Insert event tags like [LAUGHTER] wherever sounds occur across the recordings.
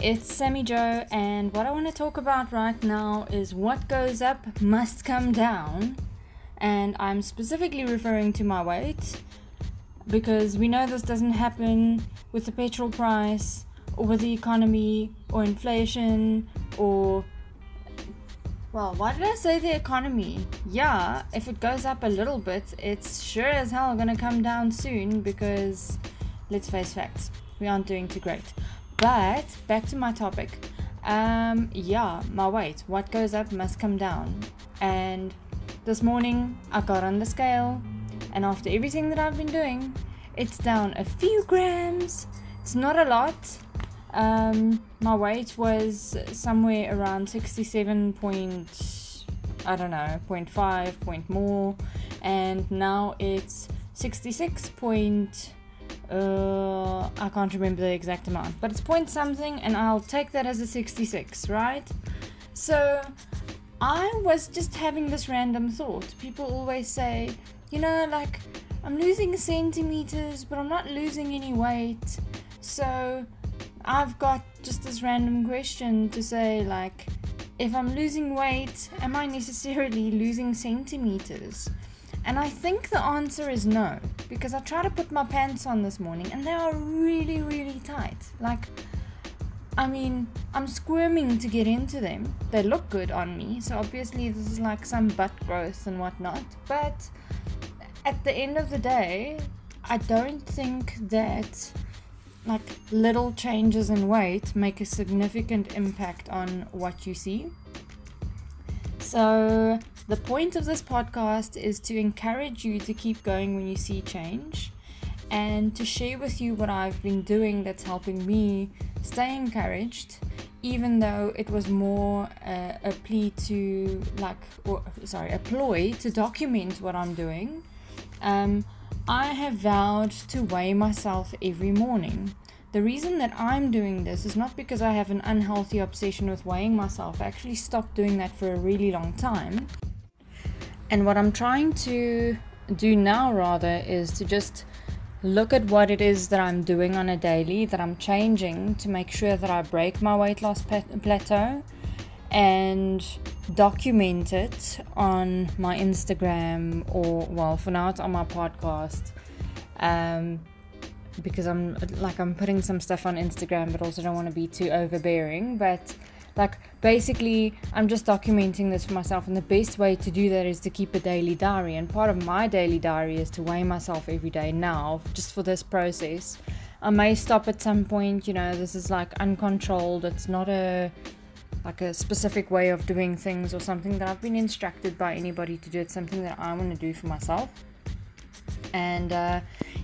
it's Sammy Joe, and what I want to talk about right now is what goes up must come down. And I'm specifically referring to my weight because we know this doesn't happen with the petrol price or with the economy or inflation or. Well, why did I say the economy? Yeah, if it goes up a little bit, it's sure as hell gonna come down soon because let's face facts, we aren't doing too great. But back to my topic. Um, yeah, my weight. What goes up must come down. And this morning I got on the scale, and after everything that I've been doing, it's down a few grams. It's not a lot. Um, my weight was somewhere around 67 point, I don't know, point five, point more, and now it's 66 point uh, I can't remember the exact amount, but it's point something, and I'll take that as a 66, right? So I was just having this random thought. People always say, you know, like I'm losing centimeters, but I'm not losing any weight. So I've got just this random question to say, like, if I'm losing weight, am I necessarily losing centimeters? And I think the answer is no, because I tried to put my pants on this morning and they are really, really tight. Like, I mean, I'm squirming to get into them. They look good on me, so obviously this is like some butt growth and whatnot. But at the end of the day, I don't think that like little changes in weight make a significant impact on what you see. So the point of this podcast is to encourage you to keep going when you see change and to share with you what I've been doing that's helping me stay encouraged, even though it was more uh, a plea to, like, or, sorry, a ploy to document what I'm doing. Um, I have vowed to weigh myself every morning. The reason that I'm doing this is not because I have an unhealthy obsession with weighing myself. I actually stopped doing that for a really long time. And what I'm trying to do now, rather, is to just look at what it is that I'm doing on a daily, that I'm changing to make sure that I break my weight loss plateau and document it on my Instagram or, well, for now it's on my podcast. Um, because I'm like I'm putting some stuff on Instagram, but also don't want to be too overbearing. But like, basically, I'm just documenting this for myself, and the best way to do that is to keep a daily diary. And part of my daily diary is to weigh myself every day now, just for this process. I may stop at some point, you know, this is like uncontrolled, it's not a like a specific way of doing things or something that I've been instructed by anybody to do. It's something that I want to do for myself. And uh,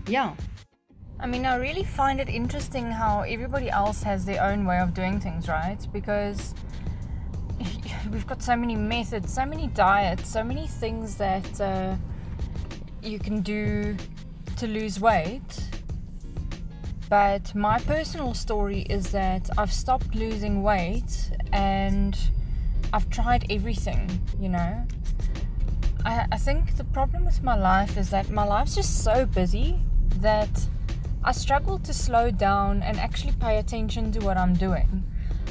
yeah, I mean, I really find it interesting how everybody else has their own way of doing things, right? Because [LAUGHS] we've got so many methods, so many diets, so many things that uh, you can do to lose weight. But my personal story is that I've stopped losing weight and I've tried everything, you know. I, I think the problem with my life is that my life's just so busy that I struggle to slow down and actually pay attention to what I'm doing.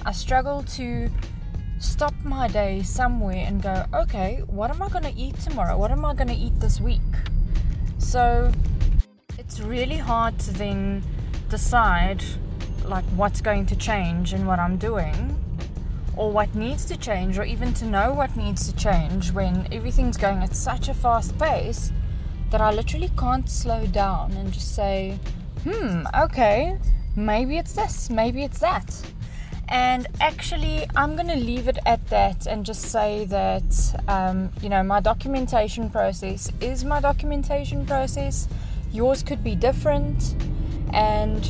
I struggle to stop my day somewhere and go, okay, what am I going to eat tomorrow? What am I going to eat this week? So it's really hard to then decide like what's going to change in what I'm doing or what needs to change or even to know what needs to change when everything's going at such a fast pace that I literally can't slow down and just say, hmm, okay, maybe it's this, maybe it's that. And actually, I'm going to leave it at that and just say that, um, you know, my documentation process is my documentation process. Yours could be different. And,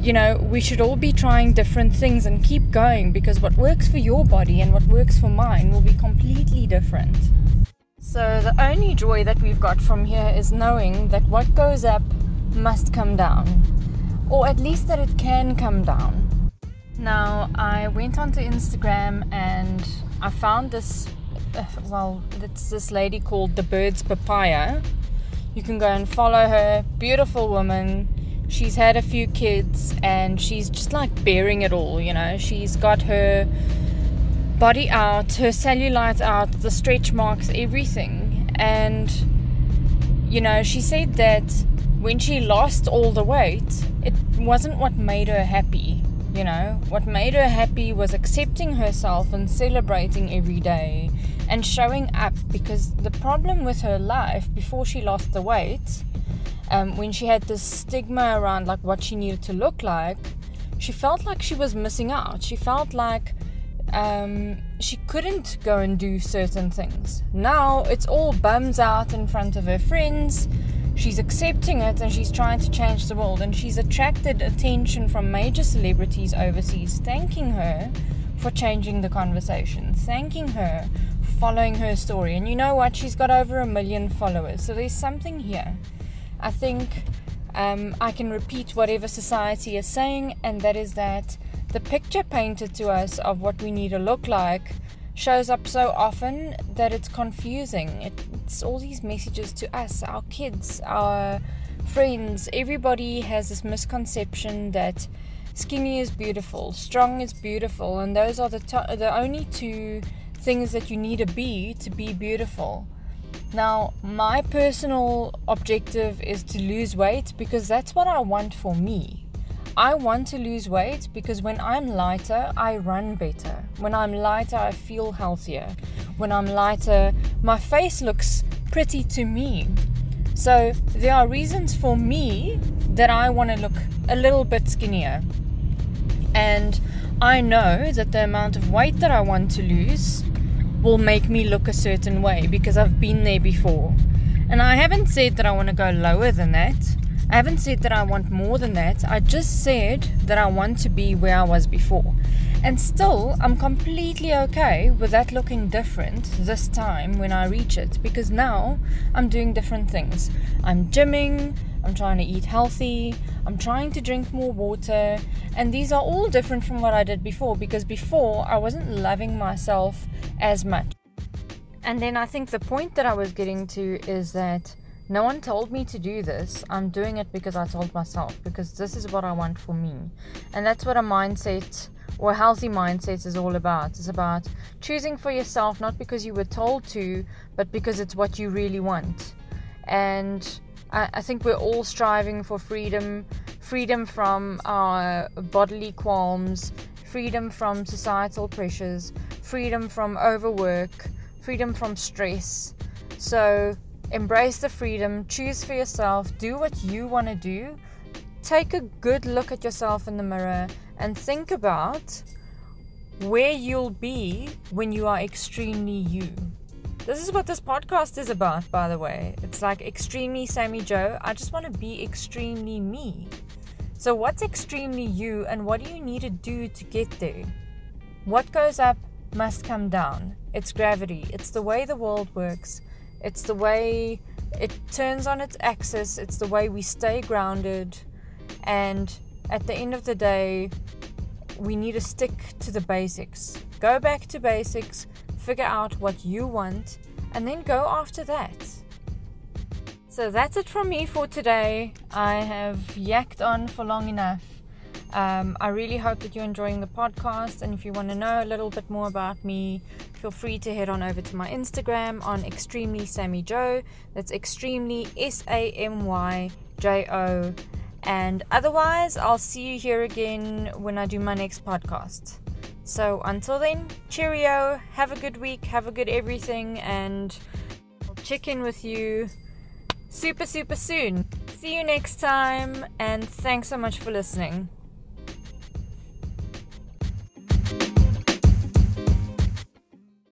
you know, we should all be trying different things and keep going because what works for your body and what works for mine will be completely different. So, the only joy that we've got from here is knowing that what goes up must come down, or at least that it can come down. Now, I went onto Instagram and I found this. Uh, well, it's this lady called the Birds Papaya. You can go and follow her. Beautiful woman. she's had a few kids and she's just like bearing it all, you know. She's got her body out, her cellulite out, the stretch marks, everything. And, you know, she said that when she lost all the weight, it wasn't what made her happy. You know, what made her happy was accepting herself and celebrating every day and showing up because the problem with her life before she lost the weight, um, when she had this stigma around like what she needed to look like, she felt like she was missing out. She felt like um, she couldn't go and do certain things. Now it's all bums out in front of her friends. She's accepting it and she's trying to change the world. And she's attracted attention from major celebrities overseas, thanking her for changing the conversation, thanking her following her story. And you know what? She's got over a million followers. So there's something here. I think um, I can repeat whatever society is saying, and that is that the picture painted to us of what we need to look like shows up so often that it's confusing. All these messages to us, our kids, our friends. Everybody has this misconception that skinny is beautiful, strong is beautiful, and those are the to- the only two things that you need to be to be beautiful. Now, my personal objective is to lose weight because that's what I want for me. I want to lose weight because when I'm lighter, I run better. When I'm lighter, I feel healthier. When I'm lighter, my face looks pretty to me. So, there are reasons for me that I want to look a little bit skinnier. And I know that the amount of weight that I want to lose will make me look a certain way because I've been there before. And I haven't said that I want to go lower than that. I haven't said that I want more than that. I just said that I want to be where I was before. And still, I'm completely okay with that looking different this time when I reach it because now I'm doing different things. I'm gymming, I'm trying to eat healthy, I'm trying to drink more water, and these are all different from what I did before because before I wasn't loving myself as much. And then I think the point that I was getting to is that no one told me to do this. I'm doing it because I told myself, because this is what I want for me. And that's what a mindset or healthy mindset is all about. It's about choosing for yourself, not because you were told to, but because it's what you really want. And I, I think we're all striving for freedom freedom from our bodily qualms, freedom from societal pressures, freedom from overwork, freedom from stress. So embrace the freedom, choose for yourself, do what you want to do. Take a good look at yourself in the mirror and think about where you'll be when you are extremely you. This is what this podcast is about, by the way. It's like extremely Sammy Joe. I just want to be extremely me. So, what's extremely you, and what do you need to do to get there? What goes up must come down. It's gravity, it's the way the world works, it's the way it turns on its axis, it's the way we stay grounded. And at the end of the day, we need to stick to the basics. Go back to basics, figure out what you want, and then go after that. So that's it from me for today. I have yacked on for long enough. Um, I really hope that you're enjoying the podcast. And if you want to know a little bit more about me, feel free to head on over to my Instagram on Extremely Sammy Joe. That's Extremely S A M Y J O. And otherwise, I'll see you here again when I do my next podcast. So until then, cheerio, have a good week, have a good everything, and I'll check in with you super, super soon. See you next time, and thanks so much for listening.